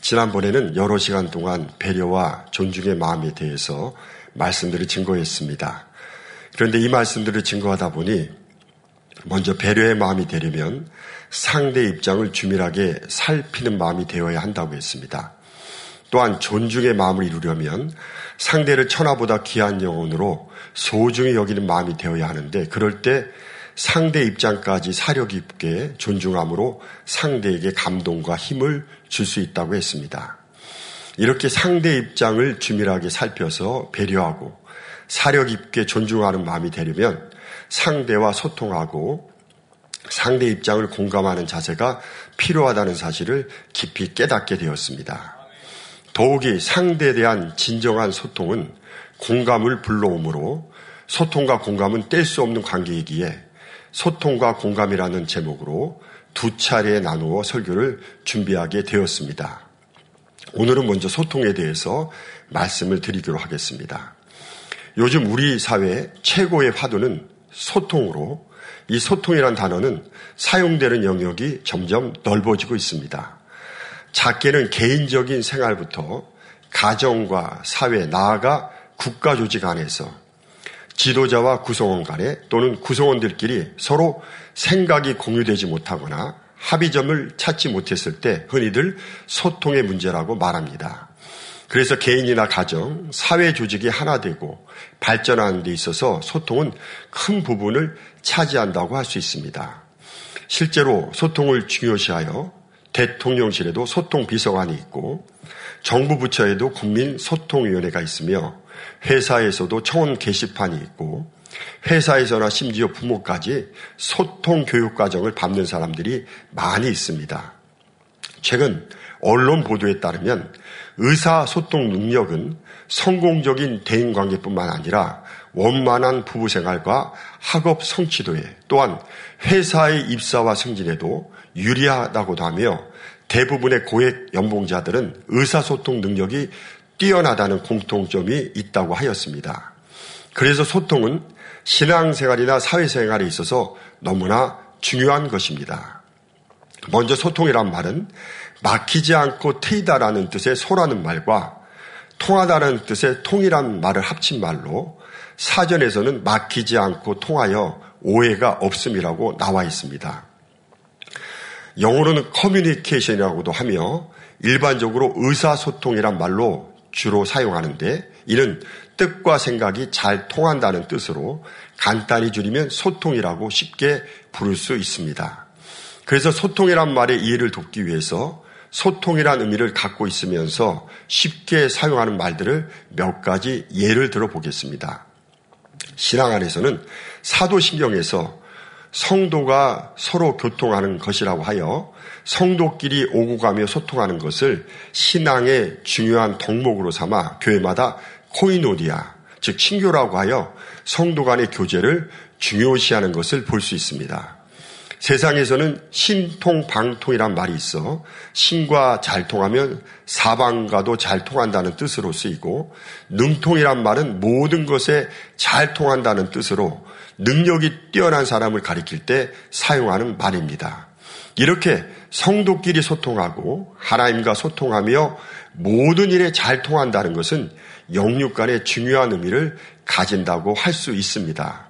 지난번에는 여러 시간 동안 배려와 존중의 마음에 대해서 말씀들을 증거했습니다. 그런데 이 말씀들을 증거하다 보니 먼저 배려의 마음이 되려면 상대 입장을 주밀하게 살피는 마음이 되어야 한다고 했습니다. 또한 존중의 마음을 이루려면 상대를 천하보다 귀한 영혼으로 소중히 여기는 마음이 되어야 하는데 그럴 때 상대 입장까지 사려 깊게 존중함으로 상대에게 감동과 힘을 줄 수 있다고 했습니다. 이렇게 상대 입장을 주밀하게 살펴서 배려하고 사려 깊게 존중하는 마음이 되려면 상대와 소통하고 상대 입장을 공감하는 자세가 필요하다는 사실을 깊이 깨닫게 되었습니다. 더욱이 상대에 대한 진정한 소통은 공감을 불러오므로 소통과 공감은 뗄 수 없는 관계이기에 소통과 공감이라는 제목으로 두 차례 나누어 설교를 준비하게 되었습니다. 오늘은 먼저 소통에 대해서 말씀을 드리기로 하겠습니다. 요즘 우리 사회 최고의 화두는 소통으로 이 소통이란 단어는 사용되는 영역이 점점 넓어지고 있습니다. 작게는 개인적인 생활부터 가정과 사회, 나아가 국가 조직 안에서 지도자와 구성원 간에 또는 구성원들끼리 서로 생각이 공유되지 못하거나 합의점을 찾지 못했을 때 흔히들 소통의 문제라고 말합니다. 그래서 개인이나 가정, 사회 조직이 하나 되고 발전하는 데 있어서 소통은 큰 부분을 차지한다고 할 수 있습니다. 실제로 소통을 중요시하여 대통령실에도 소통 비서관이 있고 정부 부처에도 국민 소통위원회가 있으며 회사에서도 청원 게시판이 있고 회사에서나 심지어 부모까지 소통 교육 과정을 밟는 사람들이 많이 있습니다. 최근 언론 보도에 따르면 의사 소통 능력은 성공적인 대인 관계뿐만 아니라 원만한 부부 생활과 학업 성취도에 또한 회사의 입사와 승진에도 유리하다고도 하며 대부분의 고액 연봉자들은 의사소통 능력이 뛰어나다는 공통점이 있다고 하였습니다. 그래서 소통은 신앙생활이나 사회생활에 있어서 너무나 중요한 것입니다. 먼저 소통이란 말은 막히지 않고 트이다라는 뜻의 소라는 말과 통하다는 뜻의 통이란 말을 합친 말로 사전에서는 막히지 않고 통하여 오해가 없음이라고 나와 있습니다. 영어로는 커뮤니케이션이라고도 하며 일반적으로 의사소통이란 말로 주로 사용하는데 이는 뜻과 생각이 잘 통한다는 뜻으로 간단히 줄이면 소통이라고 쉽게 부를 수 있습니다. 그래서 소통이란 말의 이해를 돕기 위해서 소통이란 의미를 갖고 있으면서 쉽게 사용하는 말들을 몇 가지 예를 들어 보겠습니다. 신앙 안에서는 사도신경에서 성도가 서로 교통하는 것이라고 하여 성도끼리 오고 가며 소통하는 것을 신앙의 중요한 덕목으로 삼아 교회마다 코이노디아, 즉 친교라고 하여 성도 간의 교제를 중요시하는 것을 볼 수 있습니다. 세상에서는 신통방통이란 말이 있어 신과 잘 통하면 사방과도 잘 통한다는 뜻으로 쓰이고 능통이란 말은 모든 것에 잘 통한다는 뜻으로 능력이 뛰어난 사람을 가리킬 때 사용하는 말입니다. 이렇게 성도끼리 소통하고 하나님과 소통하며 모든 일에 잘 통한다는 것은 영육 간의 중요한 의미를 가진다고 할 수 있습니다.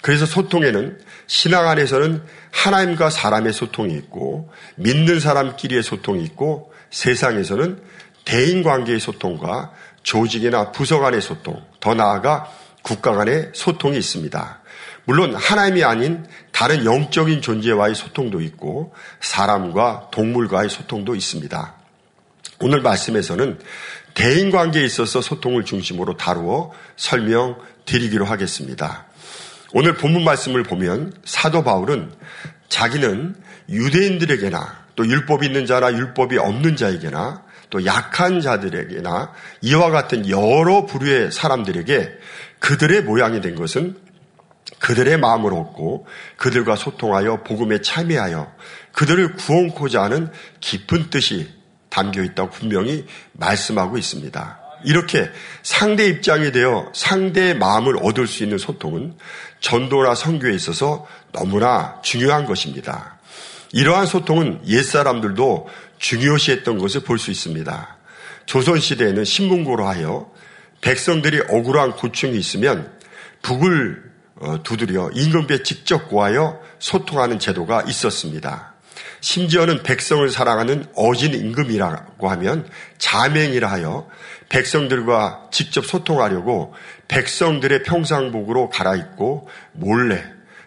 그래서 소통에는 신앙 안에서는 하나님과 사람의 소통이 있고 믿는 사람끼리의 소통이 있고 세상에서는 대인 관계의 소통과 조직이나 부서 간의 소통, 더 나아가 국가 간의 소통이 있습니다. 물론 하나님이 아닌 다른 영적인 존재와의 소통도 있고 사람과 동물과의 소통도 있습니다. 오늘 말씀에서는 대인 관계에 있어서 소통을 중심으로 다루어 설명드리기로 하겠습니다. 오늘 본문 말씀을 보면 사도 바울은 자기는 유대인들에게나 또 율법이 있는 자나 율법이 없는 자에게나 또 약한 자들에게나 이와 같은 여러 부류의 사람들에게 그들의 모양이 된 것은 그들의 마음을 얻고 그들과 소통하여 복음에 참여하여 그들을 구원코자 하는 깊은 뜻이 담겨 있다고 분명히 말씀하고 있습니다. 이렇게 상대 입장이 되어 상대의 마음을 얻을 수 있는 소통은 전도나 선교에 있어서 너무나 중요한 것입니다. 이러한 소통은 옛사람들도 중요시했던 것을 볼 수 있습니다. 조선시대에는 신문고로 하여 백성들이 억울한 고충이 있으면 북을 어, 두드려 임금께 직접 구하여 소통하는 제도가 있었습니다. 심지어는 백성을 사랑하는 어진 임금이라고 하면 자맹이라 하여 백성들과 직접 소통하려고 백성들의 평상복으로 갈아입고 몰래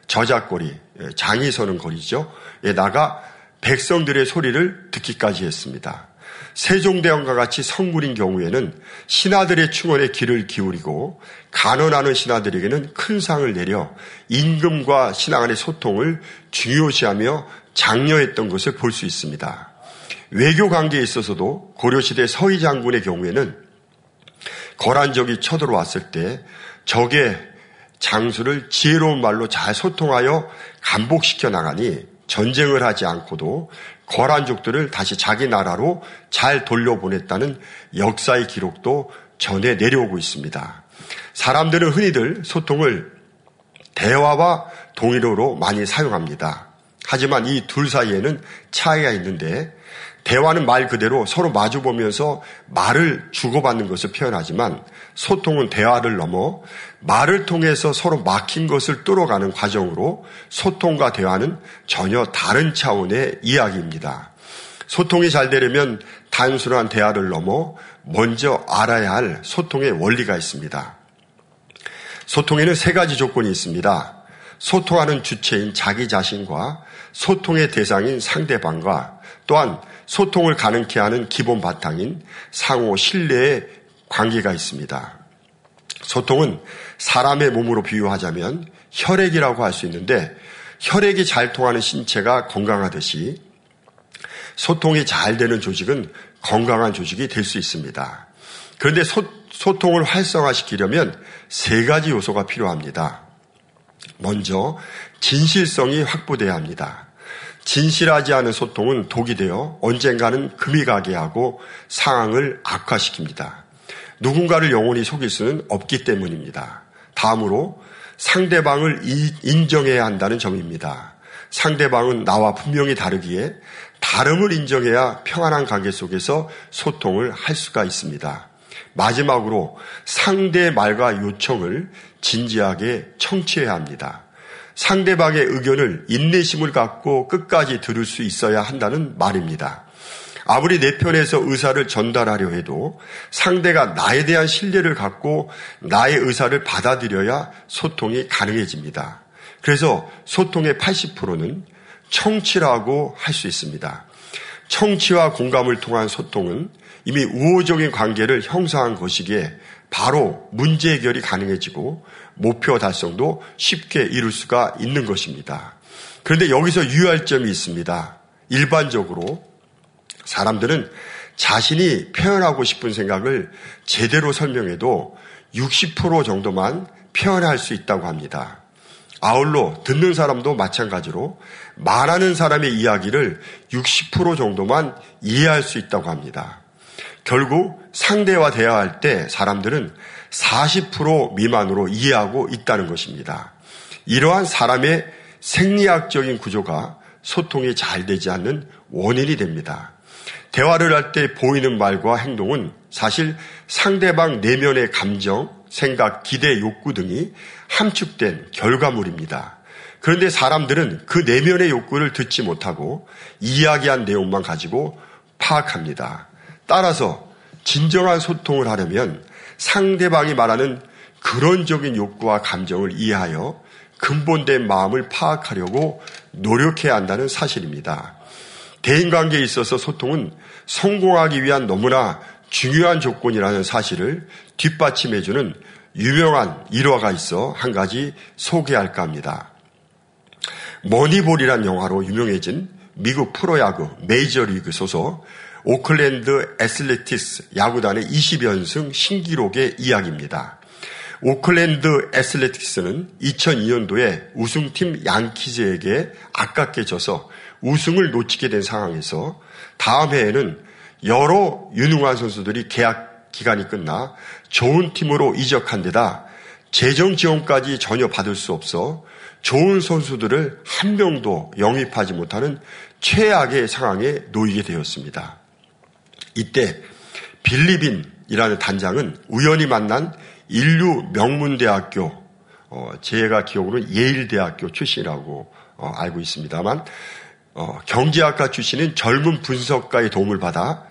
저작거리, 예, 장이 서는 거리죠. 에다가 백성들의 소리를 듣기까지 했습니다. 세종대왕과 같이 성군인 경우에는 신하들의 충원에 귀를 기울이고 간언하는 신하들에게는 큰 상을 내려 임금과 신하 간의 소통을 중요시하며 장려했던 것을 볼 수 있습니다. 외교 관계에 있어서도 고려시대 서희 장군의 경우에는 거란적이 쳐들어왔을 때 적의 장수를 지혜로운 말로 잘 소통하여 감복시켜 나가니 전쟁을 하지 않고도 거란족들을 다시 자기 나라로 잘 돌려보냈다는 역사의 기록도 전해 내려오고 있습니다. 사람들은 흔히들 소통을 대화와 동의어로 많이 사용합니다. 하지만 이 둘 사이에는 차이가 있는데 대화는 말 그대로 서로 마주보면서 말을 주고받는 것을 표현하지만 소통은 대화를 넘어 말을 통해서 서로 막힌 것을 뚫어가는 과정으로 소통과 대화는 전혀 다른 차원의 이야기입니다. 소통이 잘 되려면 단순한 대화를 넘어 먼저 알아야 할 소통의 원리가 있습니다. 소통에는 세 가지 조건이 있습니다. 소통하는 주체인 자기 자신과 소통의 대상인 상대방과 또한 소통을 가능케 하는 기본 바탕인 상호 신뢰의 관계가 있습니다. 소통은 사람의 몸으로 비유하자면 혈액이라고 할 수 있는데 혈액이 잘 통하는 신체가 건강하듯이 소통이 잘 되는 조직은 건강한 조직이 될 수 있습니다. 그런데 소, 소통을 활성화시키려면 세 가지 요소가 필요합니다. 먼저 진실성이 확보돼야 합니다. 진실하지 않은 소통은 독이 되어 언젠가는 금이 가게 하고 상황을 악화시킵니다. 누군가를 영원히 속일 수는 없기 때문입니다. 다음으로 상대방을 인정해야 한다는 점입니다. 상대방은 나와 분명히 다르기에 다름을 인정해야 평안한 관계 속에서 소통을 할 수가 있습니다. 마지막으로 상대 말과 요청을 진지하게 청취해야 합니다. 상대방의 의견을 인내심을 갖고 끝까지 들을 수 있어야 한다는 말입니다. 아무리 내 편에서 의사를 전달하려 해도 상대가 나에 대한 신뢰를 갖고 나의 의사를 받아들여야 소통이 가능해집니다. 그래서 소통의 80%는 청취라고 할 수 있습니다. 청취와 공감을 통한 소통은 이미 우호적인 관계를 형성한 것이기에 바로 문제 해결이 가능해지고 목표 달성도 쉽게 이룰 수가 있는 것입니다. 그런데 여기서 유의할 점이 있습니다. 일반적으로 사람들은 자신이 표현하고 싶은 생각을 제대로 설명해도 60% 정도만 표현할 수 있다고 합니다. 아울러 듣는 사람도 마찬가지로 말하는 사람의 이야기를 60% 정도만 이해할 수 있다고 합니다. 결국 상대와 대화할 때 사람들은 40% 미만으로 이해하고 있다는 것입니다. 이러한 사람의 생리학적인 구조가 소통이 잘 되지 않는 원인이 됩니다. 대화를 할 때 보이는 말과 행동은 사실 상대방 내면의 감정, 생각, 기대, 욕구 등이 함축된 결과물입니다. 그런데 사람들은 그 내면의 욕구를 듣지 못하고 이야기한 내용만 가지고 파악합니다. 따라서 진정한 소통을 하려면 상대방이 말하는 그런적인 욕구와 감정을 이해하여 근본된 마음을 파악하려고 노력해야 한다는 사실입니다. 대인관계에 있어서 소통은 성공하기 위한 너무나 중요한 조건이라는 사실을 뒷받침해주는 유명한 일화가 있어 한 가지 소개할까 합니다. 머니볼이란 영화로 유명해진 미국 프로야구 메이저리그 소속 오클랜드 애슬레티스 야구단의 20연승 신기록의 이야기입니다. 오클랜드 애슬레티스는 2002년도에 우승팀 양키즈에게 아깝게 져서 우승을 놓치게 된 상황에서 다음 해에는 여러 유능한 선수들이 계약 기간이 끝나 좋은 팀으로 이적한 데다 재정 지원까지 전혀 받을 수 없어 좋은 선수들을 한 명도 영입하지 못하는 최악의 상황에 놓이게 되었습니다. 이때 빌리빈이라는 단장은 우연히 만난 인류 명문대학교, 어, 제가 기억으로는 예일대학교 출신이라고 어, 알고 있습니다만, 어, 경제학과 출신인 젊은 분석가의 도움을 받아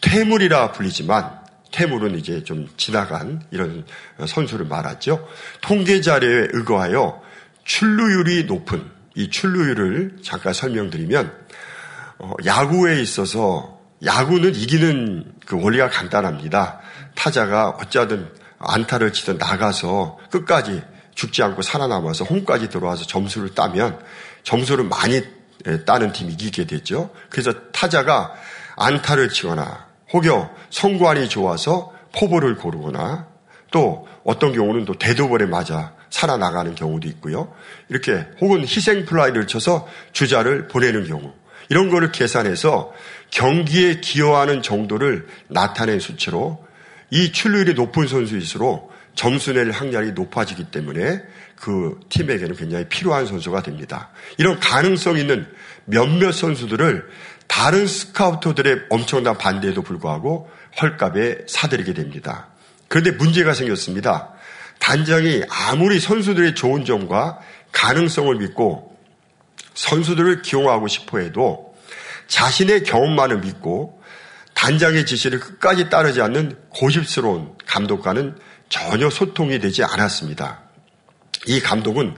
퇴물이라 불리지만, 퇴물은 이제 좀 지나간 이런 선수를 말하죠. 통계 자료에 의거하여 출루율이 높은 이 출루율을 잠깐 설명드리면, 어, 야구에 있어서 야구는 이기는 그 원리가 간단합니다. 타자가 어쩌든 안타를 치든 나가서 끝까지 죽지 않고 살아남아서 홈까지 들어와서 점수를 따면 점수를 많이 따는 팀이 이기게 되죠. 그래서 타자가 안타를 치거나 혹여 선구안이 좋아서 포볼을 고르거나 또 어떤 경우는 또 데드볼에 맞아 살아나가는 경우도 있고요. 이렇게 혹은 희생 플라이를 쳐서 주자를 보내는 경우 이런 거를 계산해서 경기에 기여하는 정도를 나타낸 수치로 이 출루율이 높은 선수일수록 점수 낼 확률이 높아지기 때문에 그 팀에게는 굉장히 필요한 선수가 됩니다. 이런 가능성 있는 몇몇 선수들을 다른 스카우터들의 엄청난 반대에도 불구하고 헐값에 사들이게 됩니다. 그런데 문제가 생겼습니다. 단장이 아무리 선수들의 좋은 점과 가능성을 믿고 선수들을 기용하고 싶어 해도 자신의 경험만을 믿고 단장의 지시를 끝까지 따르지 않는 고집스러운 감독과는 전혀 소통이 되지 않았습니다. 이 감독은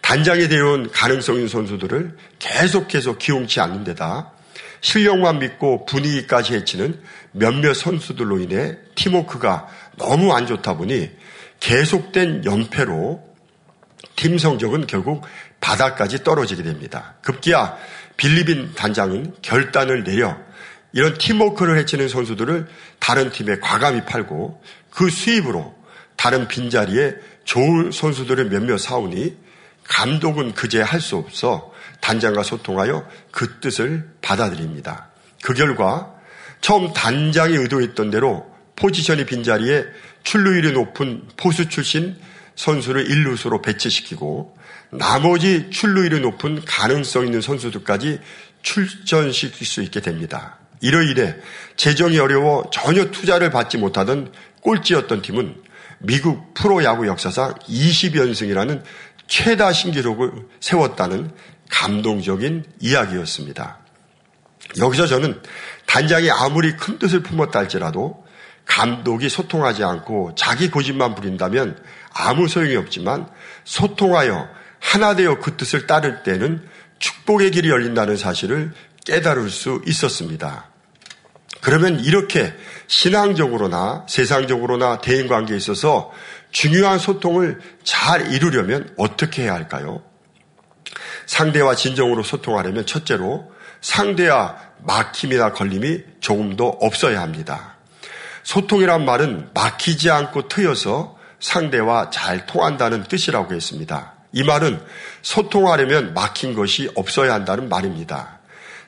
단장이 되어온 가능성 있는 선수들을 계속해서 기용치 않는 데다 실력만 믿고 분위기까지 해치는 몇몇 선수들로 인해 팀워크가 너무 안 좋다 보니 계속된 연패로 팀 성적은 결국 바닥까지 떨어지게 됩니다. 급기야 빌리빈 단장은 결단을 내려 이런 팀워크를 해치는 선수들을 다른 팀에 과감히 팔고 그 수입으로 다른 빈자리에 좋은 선수들을 몇몇 사오니 감독은 그제 할 수 없어 단장과 소통하여 그 뜻을 받아들입니다. 그 결과 처음 단장이 의도했던 대로 포지션이 빈자리에 출루율이 높은 포수 출신 선수를 일루수로 배치시키고 나머지 출루율이 높은 가능성 있는 선수들까지 출전시킬 수 있게 됩니다. 이러이래 재정이 어려워 전혀 투자를 받지 못하던 꼴찌였던 팀은 미국 프로야구 역사상 20연승이라는 최다 신기록을 세웠다는 감동적인 이야기였습니다. 여기서 저는 단장이 아무리 큰 뜻을 품었다 할지라도 감독이 소통하지 않고 자기 고집만 부린다면 아무 소용이 없지만 소통하여 하나 되어 그 뜻을 따를 때는 축복의 길이 열린다는 사실을 깨달을 수 있었습니다. 그러면 이렇게 신앙적으로나 세상적으로나 대인 관계에 있어서 중요한 소통을 잘 이루려면 어떻게 해야 할까요? 상대와 진정으로 소통하려면 첫째로 상대와 막힘이나 걸림이 조금 더 없어야 합니다. 소통이란 말은 막히지 않고 트여서 상대와 잘 통한다는 뜻이라고 했습니다. 이 말은 소통하려면 막힌 것이 없어야 한다는 말입니다.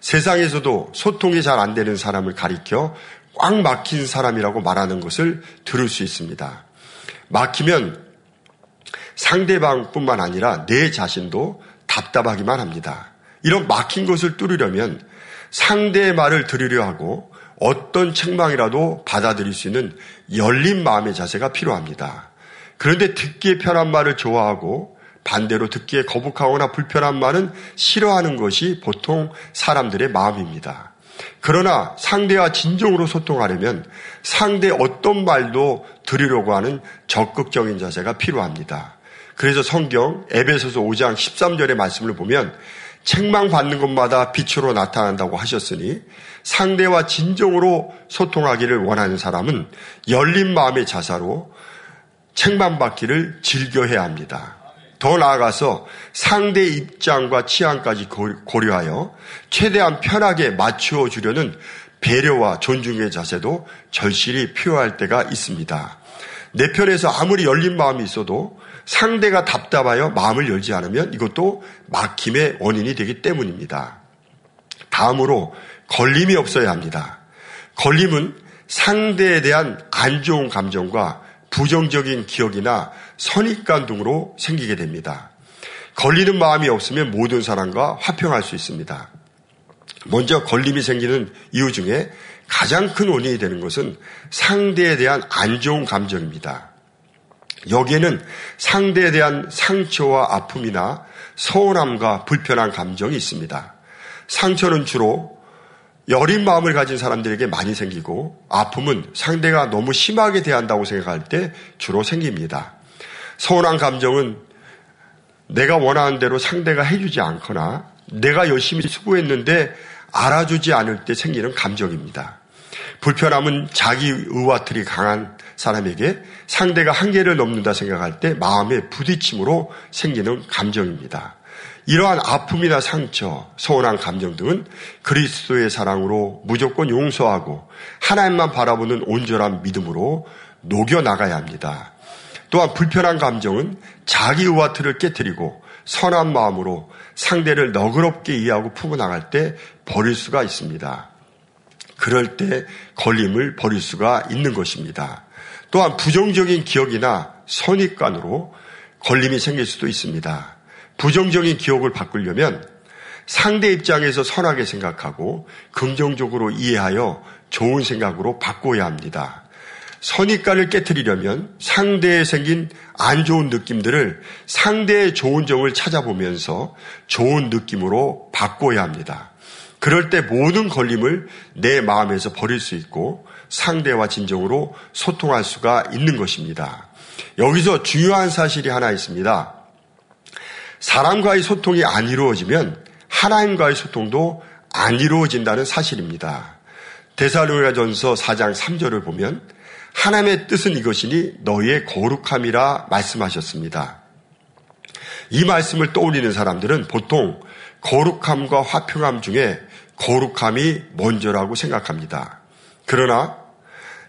세상에서도 소통이 잘 안 되는 사람을 가리켜 꽉 막힌 사람이라고 말하는 것을 들을 수 있습니다. 막히면 상대방뿐만 아니라 내 자신도 답답하기만 합니다. 이런 막힌 것을 뚫으려면 상대의 말을 들으려 하고 어떤 책망이라도 받아들일 수 있는 열린 마음의 자세가 필요합니다. 그런데 듣기에 편한 말을 좋아하고 반대로 듣기에 거북하거나 불편한 말은 싫어하는 것이 보통 사람들의 마음입니다. 그러나 상대와 진정으로 소통하려면 상대 어떤 말도 들으려고 하는 적극적인 자세가 필요합니다. 그래서 성경 에베소서 5장 13절의 말씀을 보면 책망받는 것마다 빛으로 나타난다고 하셨으니 상대와 진정으로 소통하기를 원하는 사람은 열린 마음의 자사로 책망받기를 즐겨해야 합니다. 더 나아가서 상대 입장과 취향까지 고려하여 최대한 편하게 맞추어 주려는 배려와 존중의 자세도 절실히 필요할 때가 있습니다. 내 편에서 아무리 열린 마음이 있어도 상대가 답답하여 마음을 열지 않으면 이것도 막힘의 원인이 되기 때문입니다. 다음으로 걸림이 없어야 합니다. 걸림은 상대에 대한 안 좋은 감정과 부정적인 기억이나 선입관 등으로 생기게 됩니다. 걸리는 마음이 없으면 모든 사람과 화평할 수 있습니다. 먼저 걸림이 생기는 이유 중에 가장 큰 원인이 되는 것은 상대에 대한 안 좋은 감정입니다. 여기에는 상대에 대한 상처와 아픔이나 서운함과 불편한 감정이 있습니다. 상처는 주로 여린 마음을 가진 사람들에게 많이 생기고 아픔은 상대가 너무 심하게 대한다고 생각할 때 주로 생깁니다. 서운한 감정은 내가 원하는 대로 상대가 해주지 않거나 내가 열심히 수고했는데 알아주지 않을 때 생기는 감정입니다. 불편함은 자기 의와틀이 강한 사람에게 상대가 한계를 넘는다 생각할 때 마음의 부딪힘으로 생기는 감정입니다. 이러한 아픔이나 상처, 서운한 감정 등은 그리스도의 사랑으로 무조건 용서하고 하나님만 바라보는 온전한 믿음으로 녹여나가야 합니다. 또한 불편한 감정은 자기 의와틀을 깨뜨리고 선한 마음으로 상대를 너그럽게 이해하고 품어 나갈 때 버릴 수가 있습니다. 그럴 때 걸림을 버릴 수가 있는 것입니다. 또한 부정적인 기억이나 선입관으로 걸림이 생길 수도 있습니다. 부정적인 기억을 바꾸려면 상대 입장에서 선하게 생각하고 긍정적으로 이해하여 좋은 생각으로 바꿔야 합니다. 선입관을 깨뜨리려면 상대에 생긴 안 좋은 느낌들을 상대의 좋은 점을 찾아보면서 좋은 느낌으로 바꿔야 합니다. 그럴 때 모든 걸림을 내 마음에서 버릴 수 있고 상대와 진정으로 소통할 수가 있는 것입니다. 여기서 중요한 사실이 하나 있습니다. 사람과의 소통이 안 이루어지면 하나님과의 소통도 안 이루어진다는 사실입니다. 대사로니가 전서 4장 3절을 보면 하나님의 뜻은 이것이니 너희의 거룩함이라 말씀하셨습니다. 이 말씀을 떠올리는 사람들은 보통 거룩함과 화평함 중에 거룩함이 먼저라고 생각합니다. 그러나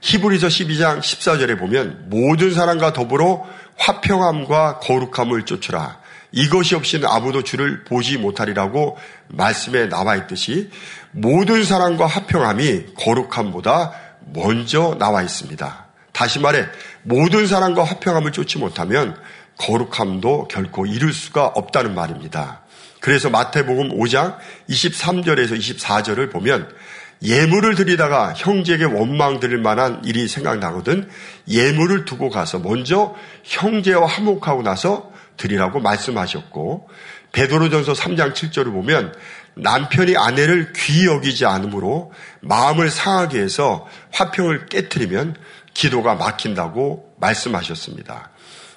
히브리서 12장 14절에 보면 모든 사람과 더불어 화평함과 거룩함을 쫓으라. 이것이 없이는 아무도 주를 보지 못하리라고 말씀에 나와 있듯이 모든 사람과 화평함이 거룩함보다 먼저 나와 있습니다. 다시 말해 모든 사람과 화평함을 쫓지 못하면 거룩함도 결코 이룰 수가 없다는 말입니다. 그래서 마태복음 5장 23절에서 24절을 보면 예물을 드리다가 형제에게 원망 드릴 만한 일이 생각나거든 예물을 두고 가서 먼저 형제와 화목하고 나서 드리라고 말씀하셨고 베드로전서 3장 7절을 보면 남편이 아내를 귀히 여기지 않으므로 마음을 상하게 해서 화평을 깨뜨리면 기도가 막힌다고 말씀하셨습니다.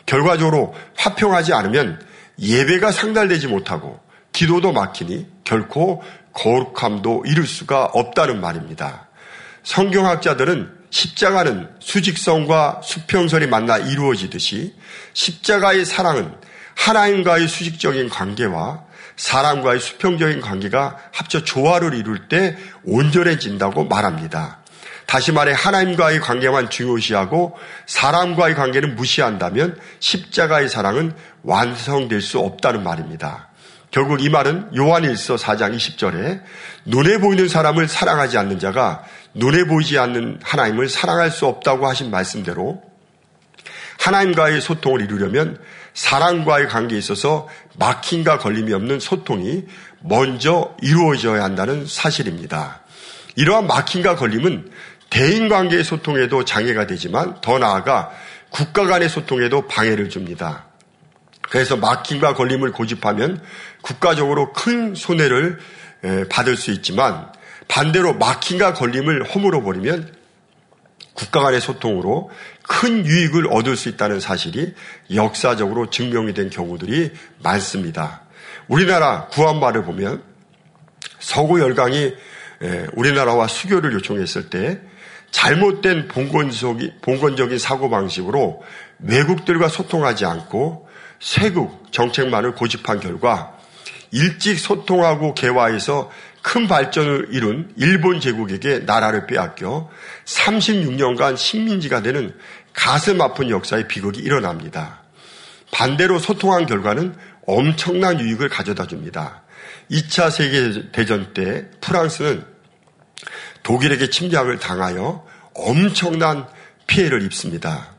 결과적으로 화평하지 않으면 예배가 상달되지 못하고 기도도 막히니 결코 거룩함도 이룰 수가 없다는 말입니다. 성경학자들은 십자가는 수직성과 수평선이 만나 이루어지듯이 십자가의 사랑은 하나님과의 수직적인 관계와 사람과의 수평적인 관계가 합쳐 조화를 이룰 때 온전해진다고 말합니다. 다시 말해 하나님과의 관계만 중요시하고 사람과의 관계는 무시한다면 십자가의 사랑은 완성될 수 없다는 말입니다. 결국 이 말은 요한일서 4장 20절에 눈에 보이는 사람을 사랑하지 않는 자가 눈에 보이지 않는 하나님을 사랑할 수 없다고 하신 말씀대로 하나님과의 소통을 이루려면 사랑과의 관계에 있어서 막힘과 걸림이 없는 소통이 먼저 이루어져야 한다는 사실입니다. 이러한 막힘과 걸림은 대인 관계의 소통에도 장애가 되지만 더 나아가 국가 간의 소통에도 방해를 줍니다. 그래서 막힘과 걸림을 고집하면 국가적으로 큰 손해를 받을 수 있지만 반대로 막힘과 걸림을 허물어 버리면 국가 간의 소통으로 큰 유익을 얻을 수 있다는 사실이 역사적으로 증명이 된 경우들이 많습니다. 우리나라 구한말을 보면 서구 열강이 우리나라와 수교를 요청했을 때 잘못된 봉건적인 사고방식으로 외국들과 소통하지 않고 쇄국 정책만을 고집한 결과 일찍 소통하고 개화해서 큰 발전을 이룬 일본 제국에게 나라를 빼앗겨 36년간 식민지가 되는 가슴 아픈 역사의 비극이 일어납니다. 반대로 소통한 결과는 엄청난 유익을 가져다 줍니다. 2차 세계대전 때 프랑스는 독일에게 침략을 당하여 엄청난 피해를 입습니다.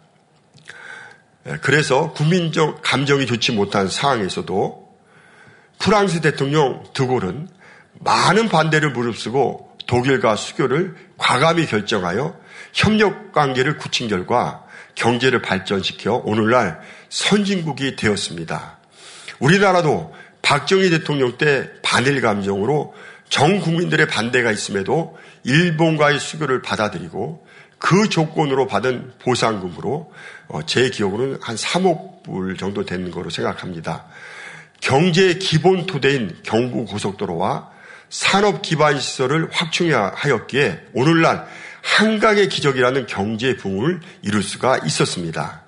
그래서 국민적 감정이 좋지 못한 상황에서도 프랑스 대통령 드골은 많은 반대를 무릅쓰고 독일과 수교를 과감히 결정하여 협력 관계를 굳힌 결과 경제를 발전시켜 오늘날 선진국이 되었습니다. 우리나라도 박정희 대통령 때 반일 감정으로 전 국민들의 반대가 있음에도 일본과의 수교를 받아들이고 그 조건으로 받은 보상금으로 어, 제 기억으로는 한 3억 불 정도 되는 거로 생각합니다. 경제의 기본 토대인 경부 고속도로와 산업 기반 시설을 확충하였기에 오늘날 한강의 기적이라는 경제 붕을 이룰 수가 있었습니다.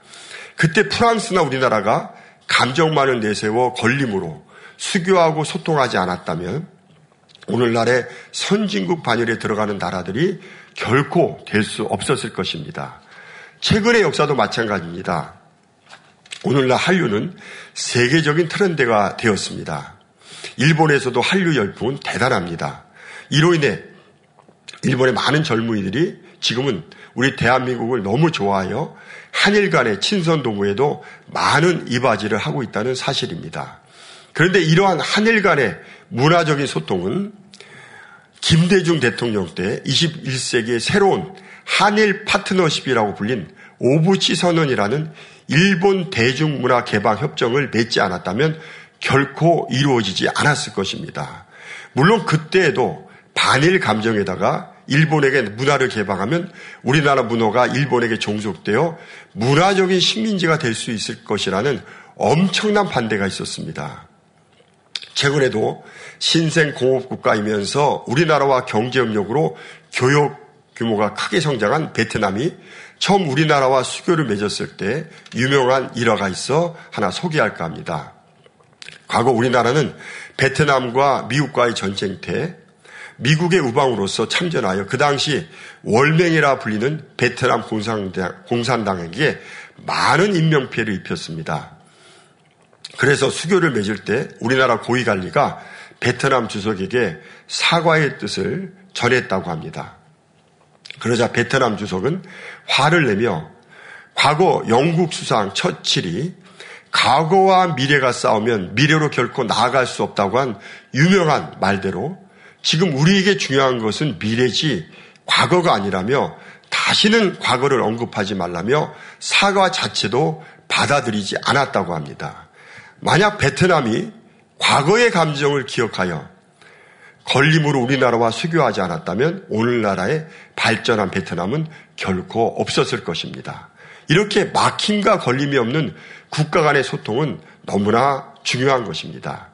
그때 프랑스나 우리나라가 감정만을 내세워 걸림으로 수교하고 소통하지 않았다면 오늘날의 선진국 반열에 들어가는 나라들이 결코 될 수 없었을 것입니다. 최근의 역사도 마찬가지입니다. 오늘날 한류는 세계적인 트렌드가 되었습니다. 일본에서도 한류 열풍은 대단합니다. 이로 인해 일본의 많은 젊은이들이 지금은 우리 대한민국을 너무 좋아하여 한일 간의 친선 동호에도 많은 이바지를 하고 있다는 사실입니다. 그런데 이러한 한일 간의 문화적인 소통은 김대중 대통령 때 21세기의 새로운 한일 파트너십이라고 불린 오부치 선언이라는 일본 대중문화 개방 협정을 맺지 않았다면 결코 이루어지지 않았을 것입니다. 물론 그때에도 반일 감정에다가 일본에게 문화를 개방하면 우리나라 문화가 일본에게 종속되어 문화적인 식민지가 될 수 있을 것이라는 엄청난 반대가 있었습니다. 최근에도 신생 공업국가이면서 우리나라와 경제협력으로 교육 규모가 크게 성장한 베트남이 처음 우리나라와 수교를 맺었을 때 유명한 일화가 있어 하나 소개할까 합니다. 과거 우리나라는 베트남과 미국과의 전쟁 때 미국의 우방으로서 참전하여 그 당시 월맹이라 불리는 베트남 공산당, 에게 많은 인명피해를 입혔습니다. 그래서 수교를 맺을 때 우리나라 고위관리가 베트남 주석에게 사과의 뜻을 전했다고 합니다. 그러자 베트남 주석은 화를 내며 과거 영국 수상 처칠이 과거와 미래가 싸우면 미래로 결코 나아갈 수 없다고 한 유명한 말대로 지금 우리에게 중요한 것은 미래지 과거가 아니라며 다시는 과거를 언급하지 말라며 사과 자체도 받아들이지 않았다고 합니다. 만약 베트남이 과거의 감정을 기억하여 걸림으로 우리나라와 수교하지 않았다면 오늘나라의 발전한 베트남은 결코 없었을 것입니다. 이렇게 막힘과 걸림이 없는 국가 간의 소통은 너무나 중요한 것입니다.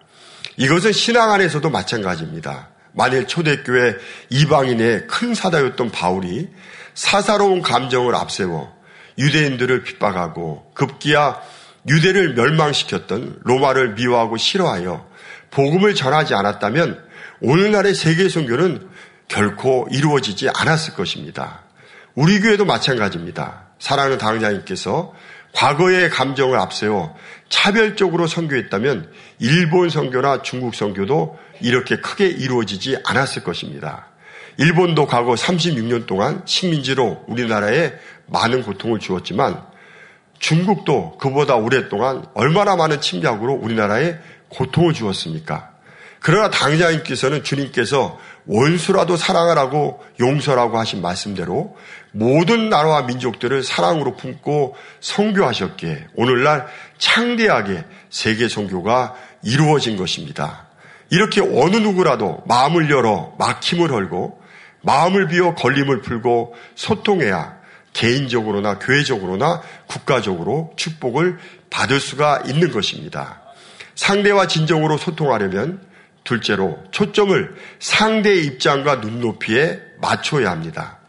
이것은 신앙 안에서도 마찬가지입니다. 만일 초대교회 이방인의 큰 사다였던 바울이 사사로운 감정을 앞세워 유대인들을 핍박하고 급기야 유대를 멸망시켰던 로마를 미워하고 싫어하여 복음을 전하지 않았다면 오늘날의 세계 선교는 결코 이루어지지 않았을 것입니다. 우리 교회도 마찬가지입니다. 사랑하는 당장님께서 과거의 감정을 앞세워 차별적으로 선교했다면 일본 선교나 중국 선교도 이렇게 크게 이루어지지 않았을 것입니다. 일본도 과거 36년 동안 식민지로 우리나라에 많은 고통을 주었지만 중국도 그보다 오랫동안 얼마나 많은 침략으로 우리나라에 고통을 주었습니까? 그러나 당장님께서는 주님께서 원수라도 사랑하라고 용서라고 하신 말씀대로 모든 나라와 민족들을 사랑으로 품고 성교하셨기에 오늘날 창대하게 세계 선교가 이루어진 것입니다. 이렇게 어느 누구라도 마음을 열어 막힘을 헐고 마음을 비워 걸림을 풀고 소통해야 개인적으로나 교회적으로나 국가적으로 축복을 받을 수가 있는 것입니다. 상대와 진정으로 소통하려면 둘째로 초점을 상대의 입장과 눈높이에 맞춰야 합니다.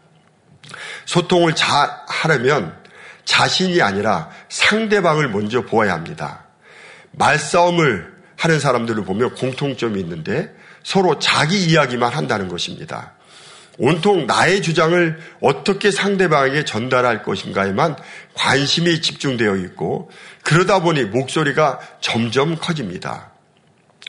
소통을 잘 하려면 자신이 아니라 상대방을 먼저 보아야 합니다. 말싸움을 하는 사람들을 보면 공통점이 있는데 서로 자기 이야기만 한다는 것입니다. 온통 나의 주장을 어떻게 상대방에게 전달할 것인가에만 관심이 집중되어 있고 그러다 보니 목소리가 점점 커집니다.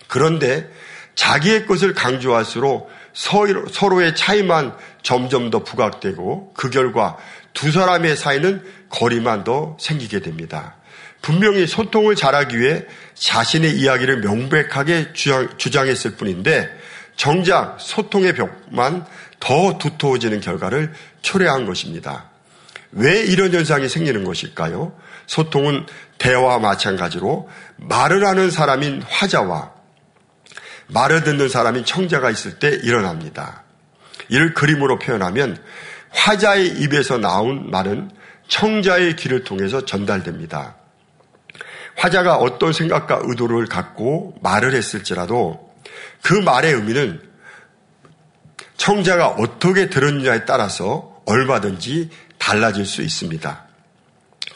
그런데 자기의 것을 강조할수록 서로의 차이만 점점 더 부각되고 그 결과 두 사람의 사이는 거리만 더 생기게 됩니다. 분명히 소통을 잘하기 위해 자신의 이야기를 명백하게 주장, 했을 뿐인데 정작 소통의 벽만 더 두터워지는 결과를 초래한 것입니다. 왜 이런 현상이 생기는 것일까요? 소통은 대화와 마찬가지로 말을 하는 사람인 화자와 말을 듣는 사람인 청자가 있을 때 일어납니다. 이를 그림으로 표현하면 화자의 입에서 나온 말은 청자의 귀를 통해서 전달됩니다. 화자가 어떤 생각과 의도를 갖고 말을 했을지라도 그 말의 의미는 청자가 어떻게 들었느냐에 따라서 얼마든지 달라질 수 있습니다.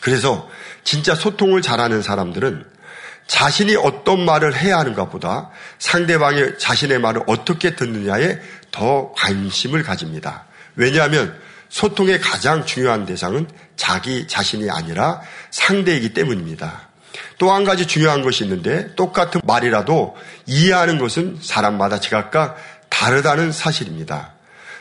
그래서 진짜 소통을 잘하는 사람들은 자신이 어떤 말을 해야 하는가 보다 상대방이 자신의 말을 어떻게 듣느냐에 더 관심을 가집니다. 왜냐하면 소통의 가장 중요한 대상은 자기 자신이 아니라 상대이기 때문입니다. 또 한 가지 중요한 것이 있는데 똑같은 말이라도 이해하는 것은 사람마다 제각각 다르다는 사실입니다.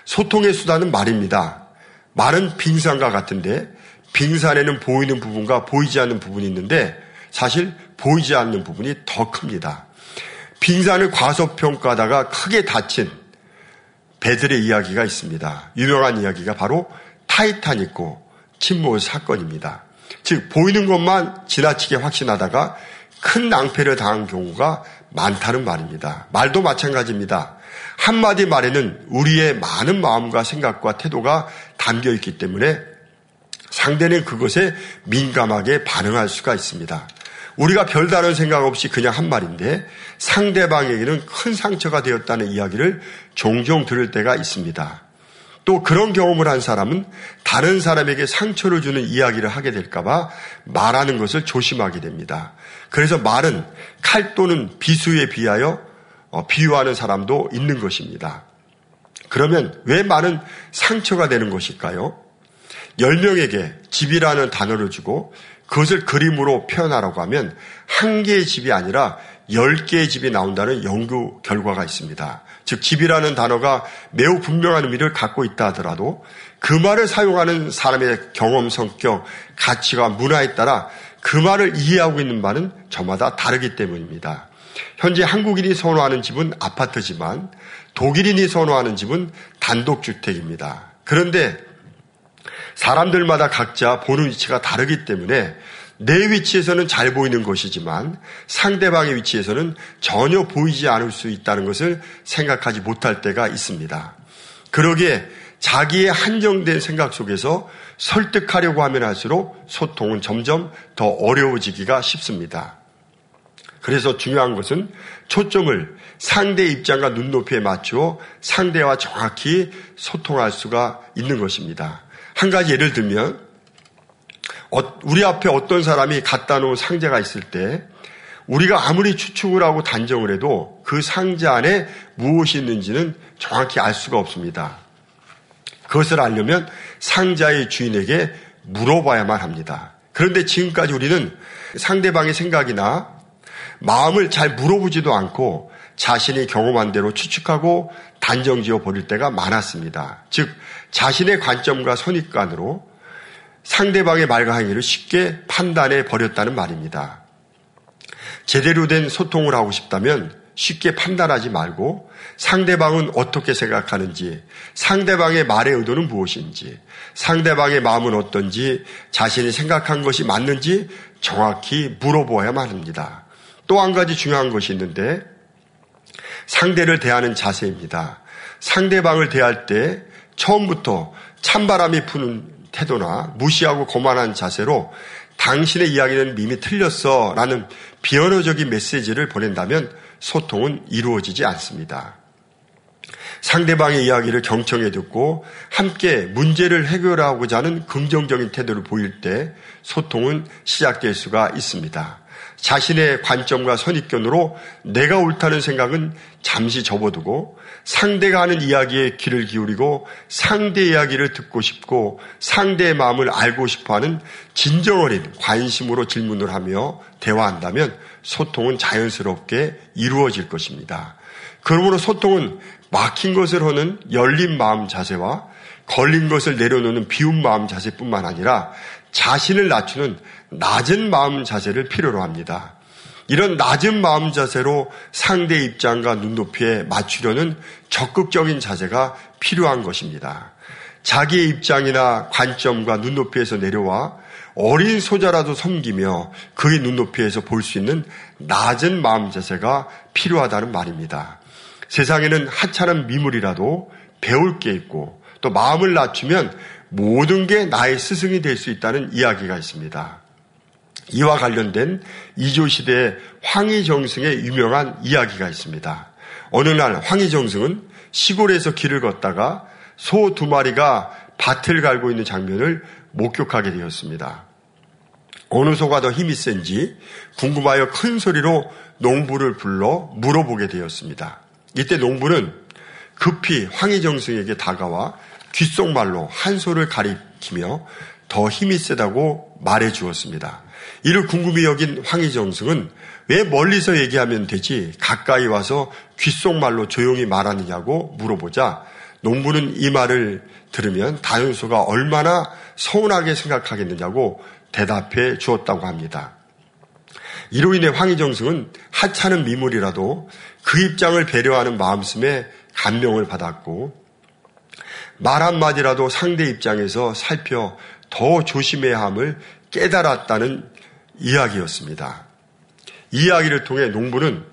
소통의 수단은 말입니다. 말은 빙산과 같은데 빙산에는 보이는 부분과 보이지 않는 부분이 있는데 사실 보이지 않는 부분이 더 큽니다. 빙산을 과소평가하다가 크게 다친 배들의 이야기가 있습니다. 유명한 이야기가 바로 타이타닉고 침몰 사건입니다. 즉 보이는 것만 지나치게 확신하다가 큰 낭패를 당한 경우가 많다는 말입니다. 말도 마찬가지입니다. 한마디 말에는 우리의 많은 마음과 생각과 태도가 담겨 있기 때문에 상대는 그것에 민감하게 반응할 수가 있습니다. 우리가 별다른 생각 없이 그냥 한 말인데 상대방에게는 큰 상처가 되었다는 이야기를 종종 들을 때가 있습니다. 또 그런 경험을 한 사람은 다른 사람에게 상처를 주는 이야기를 하게 될까봐 말하는 것을 조심하게 됩니다. 그래서 말은 칼 또는 비수에 비하여 어, 비유하는 사람도 있는 것입니다. 그러면 왜 말은 상처가 되는 것일까요? 10명에게 집이라는 단어를 주고 그것을 그림으로 표현하라고 하면 한 개의 집이 아니라 열 개의 집이 나온다는 연구 결과가 있습니다. 즉, 집이라는 단어가 매우 분명한 의미를 갖고 있다 하더라도 그 말을 사용하는 사람의 경험, 성격, 가치와 문화에 따라 그 말을 이해하고 있는 바는 저마다 다르기 때문입니다. 현재 한국인이 선호하는 집은 아파트지만 독일인이 선호하는 집은 단독주택입니다. 그런데 사람들마다 각자 보는 위치가 다르기 때문에 내 위치에서는 잘 보이는 것이지만 상대방의 위치에서는 전혀 보이지 않을 수 있다는 것을 생각하지 못할 때가 있습니다. 그러기에 자기의 한정된 생각 속에서 설득하려고 하면 할수록 소통은 점점 더 어려워지기가 쉽습니다. 그래서 중요한 것은 초점을 상대 입장과 눈높이에 맞추어 상대와 정확히 소통할 수가 있는 것입니다. 한 가지 예를 들면 어, 우리 앞에 어떤 사람이 갖다 놓은 상자가 있을 때 우리가 아무리 추측을 하고 단정을 해도 그 상자 안에 무엇이 있는지는 정확히 알 수가 없습니다. 그것을 알려면 상자의 주인에게 물어봐야만 합니다. 그런데 지금까지 우리는 상대방의 생각이나 마음을 잘 물어보지도 않고 자신이 경험한 대로 추측하고 단정지어 버릴 때가 많았습니다. 즉, 자신의 관점과 선입관으로 상대방의 말과 행위를 쉽게 판단해 버렸다는 말입니다. 제대로 된 소통을 하고 싶다면 쉽게 판단하지 말고 상대방은 어떻게 생각하는지, 상대방의 말의 의도는 무엇인지, 상대방의 마음은 어떤지, 자신이 생각한 것이 맞는지 정확히 물어보아야만 합니다. 또 한 가지 중요한 것이 있는데 상대를 대하는 자세입니다. 상대방을 대할 때 처음부터 찬바람이 부는 태도나 무시하고 거만한 자세로 당신의 이야기는 이미 틀렸어 라는 비언어적인 메시지를 보낸다면 소통은 이루어지지 않습니다. 상대방의 이야기를 경청해 듣고 함께 문제를 해결하고자 하는 긍정적인 태도를 보일 때 소통은 시작될 수가 있습니다. 자신의 관점과 선입견으로 내가 옳다는 생각은 잠시 접어두고 상대가 하는 이야기에 귀를 기울이고 상대 이야기를 듣고 싶고 상대의 마음을 알고 싶어 하는 진정 어린 관심으로 질문을 하며 대화한다면 소통은 자연스럽게 이루어질 것입니다. 그러므로 소통은 막힌 것을 하는 열린 마음 자세와 걸린 것을 내려놓는 비운 마음 자세뿐만 아니라 자신을 낮추는 낮은 마음 자세를 필요로 합니다. 이런 낮은 마음 자세로 상대 입장과 눈높이에 맞추려는 적극적인 자세가 필요한 것입니다. 자기의 입장이나 관점과 눈높이에서 내려와 어린 소자라도 섬기며 그의 눈높이에서 볼 수 있는 낮은 마음 자세가 필요하다는 말입니다. 세상에는 하찮은 미물이라도 배울 게 있고 또 마음을 낮추면 모든 게 나의 스승이 될 수 있다는 이야기가 있습니다. 이와 관련된 이조 시대의 황희정승의 유명한 이야기가 있습니다. 어느 날 황희정승은 시골에서 길을 걷다가 소 두 마리가 밭을 갈고 있는 장면을 목격하게 되었습니다. 어느 소가 더 힘이 센지 궁금하여 큰 소리로 농부를 불러 물어보게 되었습니다. 이때 농부는 급히 황희정승에게 다가와 귓속말로 한 소를 가리키며 더 힘이 세다고 말해 주었습니다. 이를 궁금히 여긴 황희정승은 왜 멀리서 얘기하면 되지 가까이 와서 귓속말로 조용히 말하느냐고 물어보자 농부는 이 말을 들으면 다윤소가 얼마나 서운하게 생각하겠느냐고 대답해 주었다고 합니다. 이로 인해 황희정승은 하찮은 미물이라도 그 입장을 배려하는 마음씀에 감명을 받았고 말 한마디라도 상대 입장에서 살펴 더 조심해야 함을 깨달았다는 이야기였습니다. 이 이야기를 통해 농부는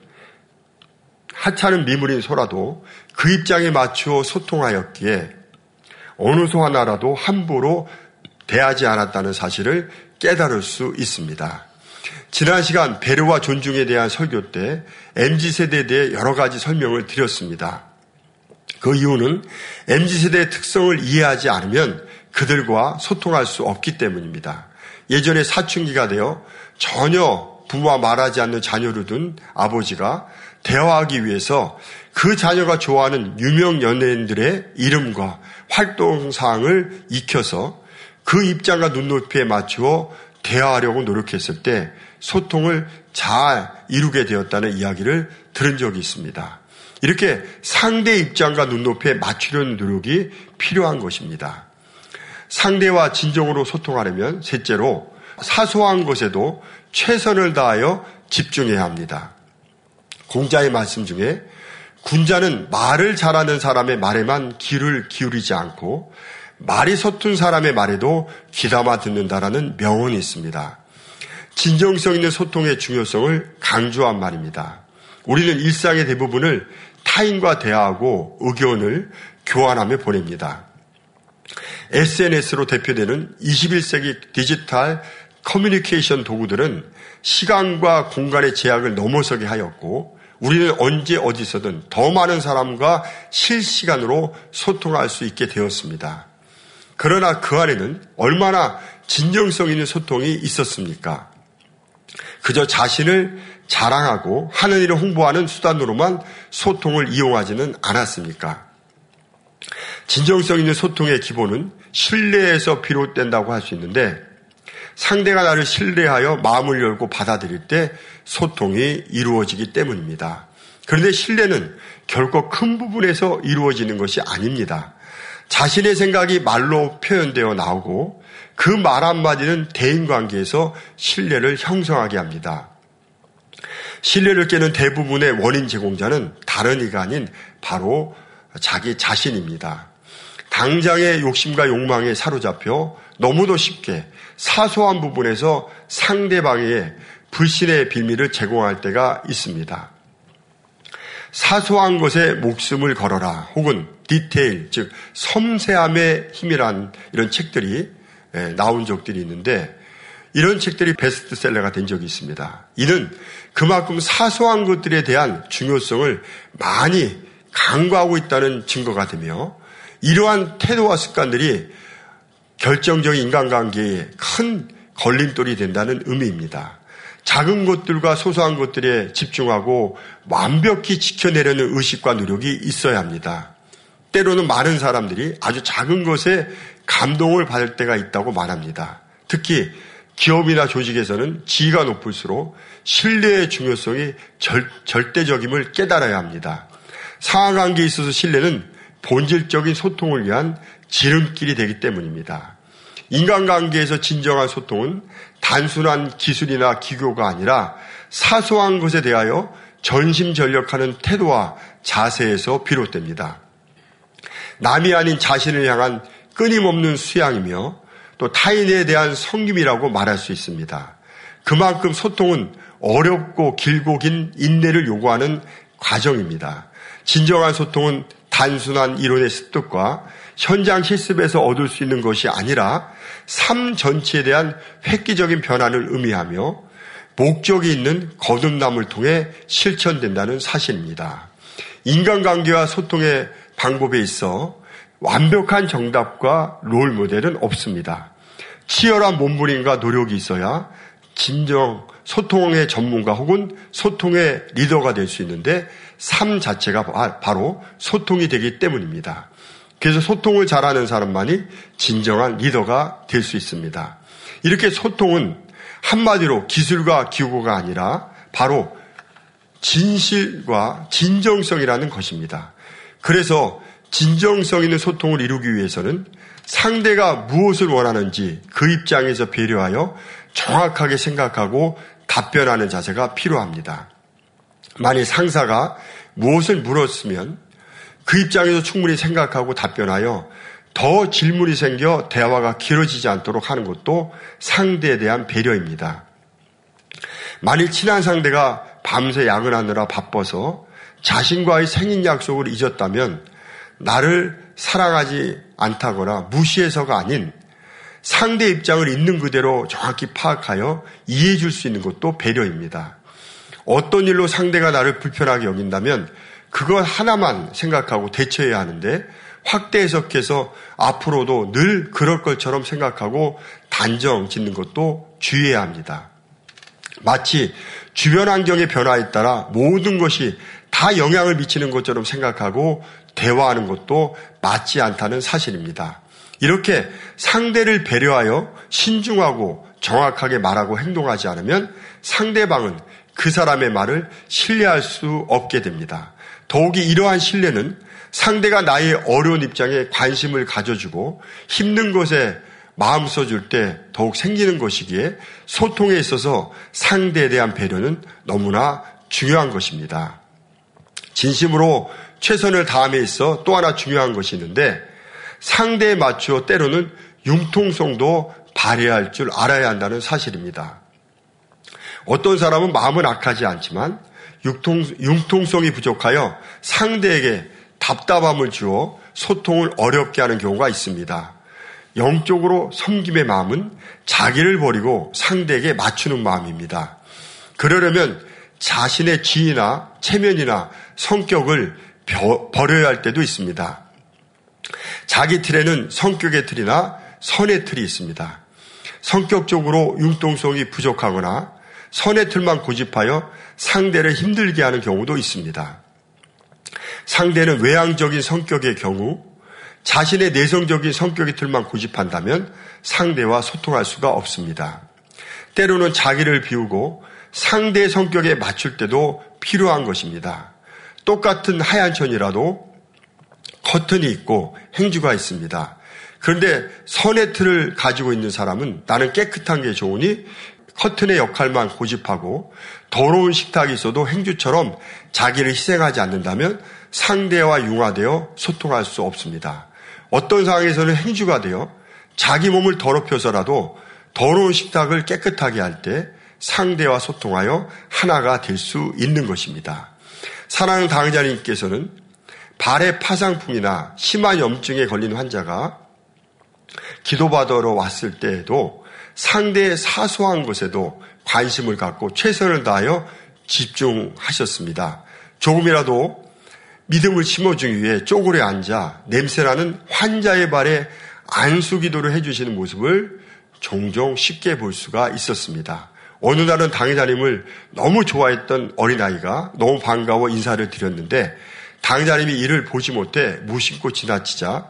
하찮은 미물인 소라도 그 입장에 맞추어 소통하였기에 어느 소 하나라도 함부로 대하지 않았다는 사실을 깨달을 수 있습니다. 지난 시간 배려와 존중에 대한 설교 때 MZ세대에 대해 여러 가지 설명을 드렸습니다. 그 이유는 MZ세대의 특성을 이해하지 않으면 그들과 소통할 수 없기 때문입니다. 예전에 사춘기가 되어 전혀 부모와 말하지 않는 자녀를 둔 아버지가 대화하기 위해서 그 자녀가 좋아하는 유명 연예인들의 이름과 활동 사항을 익혀서 그 입장과 눈높이에 맞추어 대화하려고 노력했을 때 소통을 잘 이루게 되었다는 이야기를 들은 적이 있습니다. 이렇게 상대 입장과 눈높이에 맞추려는 노력이 필요한 것입니다. 상대와 진정으로 소통하려면 셋째로 사소한 것에도 최선을 다하여 집중해야 합니다. 공자의 말씀 중에 군자는 말을 잘하는 사람의 말에만 귀를 기울이지 않고 말이 서툰 사람의 말에도 귀담아 듣는다라는 명언이 있습니다. 진정성 있는 소통의 중요성을 강조한 말입니다. 우리는 일상의 대부분을 타인과 대화하고 의견을 교환하며 보냅니다. SNS로 대표되는 21세기 디지털 커뮤니케이션 도구들은 시간과 공간의 제약을 넘어서게 하였고 우리는 언제 어디서든 더 많은 사람과 실시간으로 소통할 수 있게 되었습니다. 그러나 그 안에는 얼마나 진정성 있는 소통이 있었습니까? 그저 자신을 자랑하고 하는 일을 홍보하는 수단으로만 소통을 이용하지는 않았습니까? 진정성 있는 소통의 기본은 신뢰에서 비롯된다고 할 수 있는데 상대가 나를 신뢰하여 마음을 열고 받아들일 때 소통이 이루어지기 때문입니다. 그런데 신뢰는 결코 큰 부분에서 이루어지는 것이 아닙니다. 자신의 생각이 말로 표현되어 나오고 그 말 한마디는 대인 관계에서 신뢰를 형성하게 합니다. 신뢰를 깨는 대부분의 원인 제공자는 다른 이가 아닌 바로 자기 자신입니다. 당장의 욕심과 욕망에 사로잡혀 너무도 쉽게 사소한 부분에서 상대방의 불신의 비밀을 제공할 때가 있습니다. 사소한 것에 목숨을 걸어라 혹은 디테일, 즉 섬세함의 힘이란 이런 책들이 예, 나온 적들이 있는데 이런 책들이 베스트셀러가 된 적이 있습니다. 이는 그만큼 사소한 것들에 대한 중요성을 많이 강구하고 있다는 증거가 되며 이러한 태도와 습관들이 결정적인 인간관계에 큰 걸림돌이 된다는 의미입니다. 작은 것들과 소소한 것들에 집중하고 완벽히 지켜내려는 의식과 노력이 있어야 합니다. 때로는 많은 사람들이 아주 작은 것에 감동을 받을 때가 있다고 말합니다. 특히 기업이나 조직에서는 지위가 높을수록 신뢰의 중요성이 절, 절대적임을 깨달아야 합니다. 상하관계에 있어서 신뢰는 본질적인 소통을 위한 지름길이 되기 때문입니다. 인간관계에서 진정한 소통은 단순한 기술이나 기교가 아니라 사소한 것에 대하여 전심전력하는 태도와 자세에서 비롯됩니다. 남이 아닌 자신을 향한 끊임없는 수양이며 또 타인에 대한 성김이라고 말할 수 있습니다. 그만큼 소통은 어렵고 길고 긴 인내를 요구하는 과정입니다. 진정한 소통은 단순한 이론의 습득과 현장 실습에서 얻을 수 있는 것이 아니라 삶 전체에 대한 획기적인 변화를 의미하며 목적이 있는 거듭남을 통해 실천된다는 사실입니다. 인간관계와 소통의 방법에 있어 완벽한 정답과 롤 모델은 없습니다. 치열한 몸부림과 노력이 있어야 진정 소통의 전문가 혹은 소통의 리더가 될 수 있는데 삶 자체가 바로 소통이 되기 때문입니다. 그래서 소통을 잘하는 사람만이 진정한 리더가 될 수 있습니다. 이렇게 소통은 한마디로 기술과 기구가 아니라 바로 진실과 진정성이라는 것입니다. 그래서 진정성 있는 소통을 이루기 위해서는 상대가 무엇을 원하는지 그 입장에서 배려하여 정확하게 생각하고 답변하는 자세가 필요합니다. 만일 상사가 무엇을 물었으면 그 입장에서 충분히 생각하고 답변하여 더 질문이 생겨 대화가 길어지지 않도록 하는 것도 상대에 대한 배려입니다. 만일 친한 상대가 밤새 야근하느라 바빠서 자신과의 생인 약속을 잊었다면 나를 사랑하지 않다거나 무시해서가 아닌 상대 입장을 있는 그대로 정확히 파악하여 이해해 줄 수 있는 것도 배려입니다. 어떤 일로 상대가 나를 불편하게 여긴다면 그것 하나만 생각하고 대처해야 하는데 확대 해석해서 앞으로도 늘 그럴 것처럼 생각하고 단정 짓는 것도 주의해야 합니다. 마치 주변 환경의 변화에 따라 모든 것이 다 영향을 미치는 것처럼 생각하고 대화하는 것도 맞지 않다는 사실입니다. 이렇게 상대를 배려하여 신중하고 정확하게 말하고 행동하지 않으면 상대방은 그 사람의 말을 신뢰할 수 없게 됩니다. 더욱이 이러한 신뢰는 상대가 나의 어려운 입장에 관심을 가져주고 힘든 것에 마음 써줄 때 더욱 생기는 것이기에 소통에 있어서 상대에 대한 배려는 너무나 중요한 것입니다. 진심으로 최선을 다함에 있어 또 하나 중요한 것이 있는데 상대에 맞추어 때로는 융통성도 발휘할 줄 알아야 한다는 사실입니다. 어떤 사람은 마음은 악하지 않지만 융통, 융통성이 부족하여 상대에게 답답함을 주어 소통을 어렵게 하는 경우가 있습니다. 영적으로 섬김의 마음은 자기를 버리고 상대에게 맞추는 마음입니다. 그러려면 자신의 지위나 체면이나 성격을 버려야 할 때도 있습니다. 자기 틀에는 성격의 틀이나 선의 틀이 있습니다. 성격적으로 융통성이 부족하거나 선의 틀만 고집하여 상대를 힘들게 하는 경우도 있습니다. 상대는 외향적인 성격의 경우 자신의 내성적인 성격의 틀만 고집한다면 상대와 소통할 수가 없습니다. 때로는 자기를 비우고 상대의 성격에 맞출 때도 필요한 것입니다. 똑같은 하얀 천이라도 커튼이 있고 행주가 있습니다. 그런데 선의 틀을 가지고 있는 사람은 나는 깨끗한 게 좋으니 커튼의 역할만 고집하고 더러운 식탁이 있어도 행주처럼 자기를 희생하지 않는다면 상대와 융화되어 소통할 수 없습니다. 어떤 상황에서는 행주가 되어 자기 몸을 더럽혀서라도 더러운 식탁을 깨끗하게 할 때 상대와 소통하여 하나가 될 수 있는 것입니다. 사랑하는 당자님께서는 발의 파상풍이나 심한 염증에 걸린 환자가 기도받으러 왔을 때에도 상대의 사소한 것에도 관심을 갖고 최선을 다하여 집중하셨습니다. 조금이라도 믿음을 심어주기 위해 쪼그려 앉아 냄새나는 환자의 발에 안수 기도를 해주시는 모습을 종종 쉽게 볼 수가 있었습니다. 어느 날은 당의자님을 너무 좋아했던 어린아이가 너무 반가워 인사를 드렸는데 당의자님이 이를 보지 못해 무심코 지나치자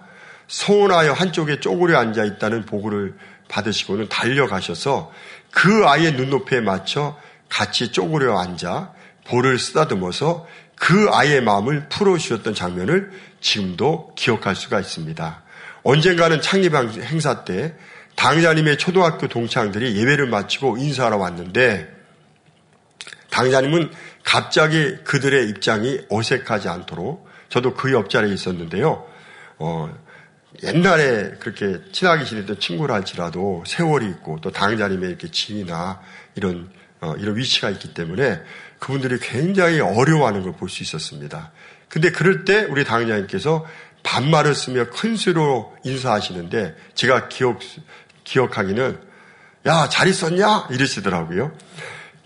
서운하여 한쪽에 쪼그려 앉아 있다는 보고를 받으시고는 달려가셔서 그 아이의 눈높이에 맞춰 같이 쪼그려 앉아 볼을 쓰다듬어서 그 아이의 마음을 풀어주셨던 장면을 지금도 기억할 수가 있습니다. 언젠가는 창립 행사 때 당자님의 초등학교 동창들이 예배를 마치고 인사하러 왔는데 당자님은 갑자기 그들의 입장이 어색하지 않도록 저도 그 옆자리에 있었는데요. 어, 옛날에 그렇게 친하게 지냈던 친구라 할지라도 세월이 있고 또 당자님의 이렇게 지위나 이런 어, 이런 위치가 있기 때문에 그분들이 굉장히 어려워하는 걸 볼 수 있었습니다. 근데 그럴 때 우리 당자님께서 반말을 쓰며 큰 수로 인사하시는데 제가 기억 기억하기는 야 잘 있었냐 이러시더라고요.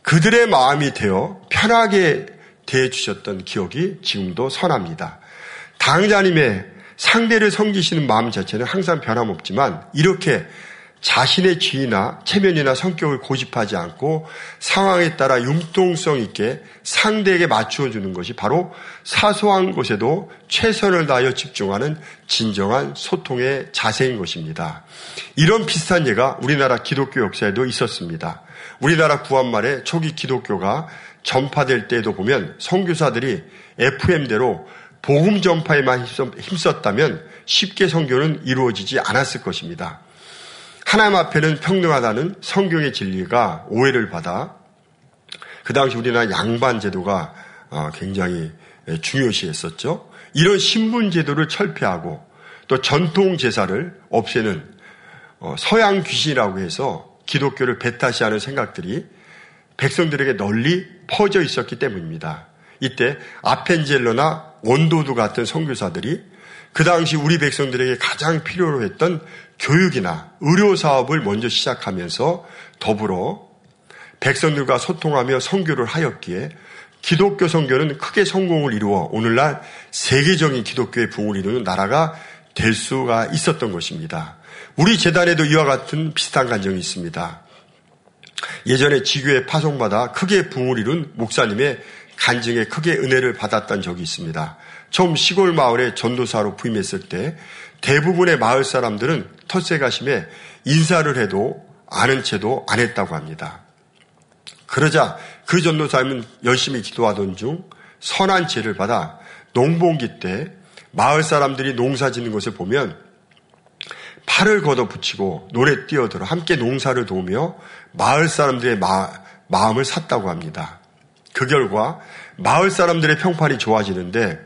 그들의 마음이 되어 편하게 대해 주셨던 기억이 지금도 선합니다. 당자님의 상대를 섬기시는 마음 자체는 항상 변함없지만 이렇게 자신의 지위나 체면이나 성격을 고집하지 않고 상황에 따라 융통성 있게 상대에게 맞추어 주는 것이 바로 사소한 것에도 최선을 다하여 집중하는 진정한 소통의 자세인 것입니다. 이런 비슷한 예가 우리나라 기독교 역사에도 있었습니다. 우리나라 구한말에 초기 기독교가 전파될 때에도 보면 선교사들이 FM대로 복음 전파에만 힘썼다면 쉽게 선교는 이루어지지 않았을 것입니다. 하나님 앞에는 평등하다는 성경의 진리가 오해를 받아 그 당시 우리나라 양반 제도가 어, 굉장히 중요시했었죠. 이런 신분 제도를 철폐하고 또 전통 제사를 없애는 어, 서양 귀신이라고 해서 기독교를 배타시하는 생각들이 백성들에게 널리 퍼져 있었기 때문입니다. 이때 아펜젤러나 원도두 같은 선교사들이 그 당시 우리 백성들에게 가장 필요로 했던 교육이나 의료 사업을 먼저 시작하면서 더불어 백성들과 소통하며 선교를 하였기에 기독교 선교는 크게 성공을 이루어 오늘날 세계적인 기독교의 붕을 이루는 나라가 될 수가 있었던 것입니다. 우리 재단에도 이와 같은 비슷한 간정이 있습니다. 예전에 지교에 파송받아 크게 붕을 이룬 목사님의 간증에 크게 은혜를 받았던 적이 있습니다. 처음 시골 마을에 전도사로 부임했을 때 대부분의 마을 사람들은 텃세가심에 인사를 해도 아는 채도 안 했다고 합니다. 그러자 그 전도사님은 열심히 기도하던 중 선한 죄를 받아 농봉기 때 마을 사람들이 농사 짓는 것을 보면 팔을 걷어붙이고 노래 뛰어들어 함께 농사를 도우며 마을 사람들의 마, 마음을 샀다고 합니다. 그 결과 마을 사람들의 평판이 좋아지는데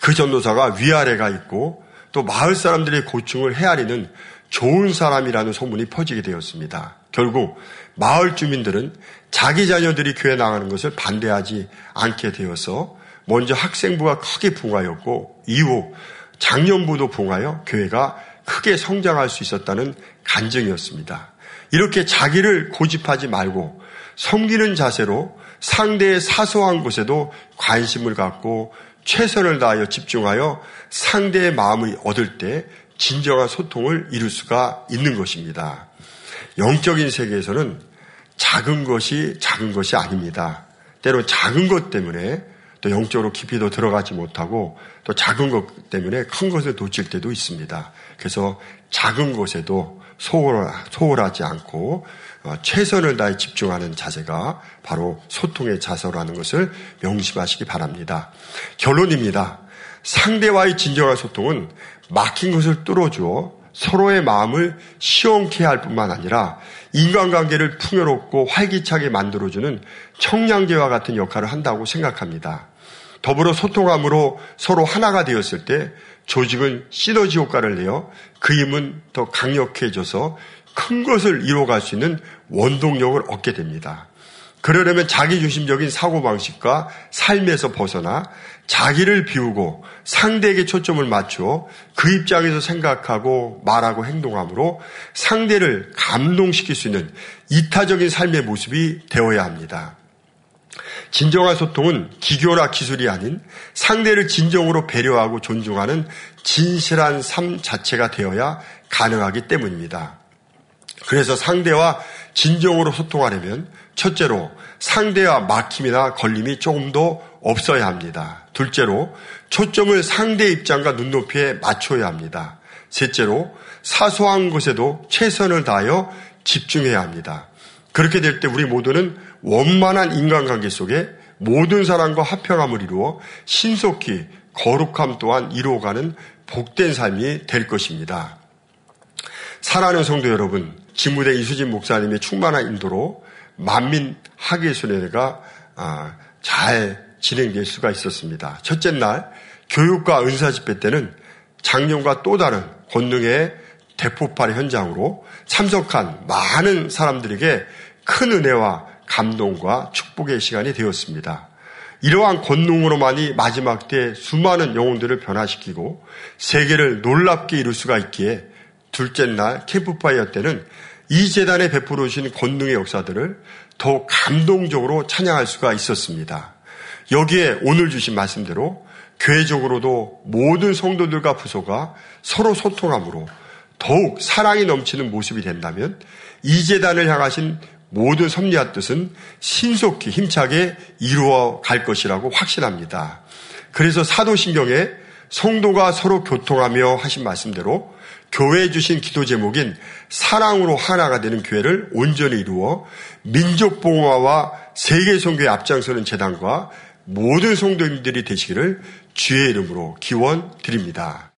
그 전도사가 위아래가 있고 또 마을 사람들의 고충을 헤아리는 좋은 사람이라는 소문이 퍼지게 되었습니다. 결국 마을 주민들은 자기 자녀들이 교회 나가는 것을 반대하지 않게 되어서 먼저 학생부가 크게 붕하였고 이후 장년부도 붕하여 교회가 크게 성장할 수 있었다는 간증이었습니다. 이렇게 자기를 고집하지 말고 섬기는 자세로 상대의 사소한 곳에도 관심을 갖고 최선을 다하여 집중하여 상대의 마음을 얻을 때 진정한 소통을 이룰 수가 있는 것입니다. 영적인 세계에서는 작은 것이 작은 것이 아닙니다. 때로 작은 것 때문에 또 영적으로 깊이도 들어가지 못하고 또 작은 것 때문에 큰 것을 놓칠 때도 있습니다. 그래서 작은 것에도 소홀하지 않고 어, 최선을 다해 집중하는 자세가 바로 소통의 자세라는 것을 명심하시기 바랍니다. 결론입니다. 상대와의 진정한 소통은 막힌 것을 뚫어주어 서로의 마음을 시원케 할 뿐만 아니라 인간관계를 풍요롭고 활기차게 만들어주는 청량제와 같은 역할을 한다고 생각합니다. 더불어 소통함으로 서로 하나가 되었을 때 조직은 시너지 효과를 내어 그 힘은 더 강력해져서 큰 것을 이뤄갈 수 있는 원동력을 얻게 됩니다. 그러려면 자기중심적인 사고방식과 삶에서 벗어나 자기를 비우고 상대에게 초점을 맞추어 그 입장에서 생각하고 말하고 행동함으로 상대를 감동시킬 수 있는 이타적인 삶의 모습이 되어야 합니다. 진정한 소통은 기교나 기술이 아닌 상대를 진정으로 배려하고 존중하는 진실한 삶 자체가 되어야 가능하기 때문입니다. 그래서 상대와 진정으로 소통하려면 첫째로 상대와 막힘이나 걸림이 조금 더 없어야 합니다. 둘째로 초점을 상대 입장과 눈높이에 맞춰야 합니다. 셋째로 사소한 것에도 최선을 다하여 집중해야 합니다. 그렇게 될 때 우리 모두는 원만한 인간관계 속에 모든 사람과 화평함을 이루어 신속히 거룩함 또한 이루어가는 복된 삶이 될 것입니다. 사랑하는 성도 여러분, 지무대 이수진 목사님의 충만한 인도로 만민 학예 순회가 아, 잘 진행될 수가 있었습니다. 첫째 날 교육과 은사 집회 때는 작년과 또 다른 권능의 대폭발 현장으로 참석한 많은 사람들에게 큰 은혜와 감동과 축복의 시간이 되었습니다. 이러한 권능으로만이 마지막 때 수많은 영혼들을 변화시키고 세계를 놀랍게 이룰 수가 있기에 둘째 날 캠프파이어 때는 이 재단에 베풀어 주신 권능의 역사들을 더 감동적으로 찬양할 수가 있었습니다. 여기에 오늘 주신 말씀대로 교회적으로도 모든 성도들과 부서가 서로 소통함으로 더욱 사랑이 넘치는 모습이 된다면 이 재단을 향하신 모든 섭리와 뜻은 신속히 힘차게 이루어 갈 것이라고 확신합니다. 그래서 사도신경에 성도가 서로 교통하며 하신 말씀대로 교회에 주신 기도 제목인 사랑으로 하나가 되는 교회를 온전히 이루어 민족 봉화와 세계 선교에 앞장서는 재단과 모든 성도님들이 되시기를 주의 이름으로 기원 드립니다.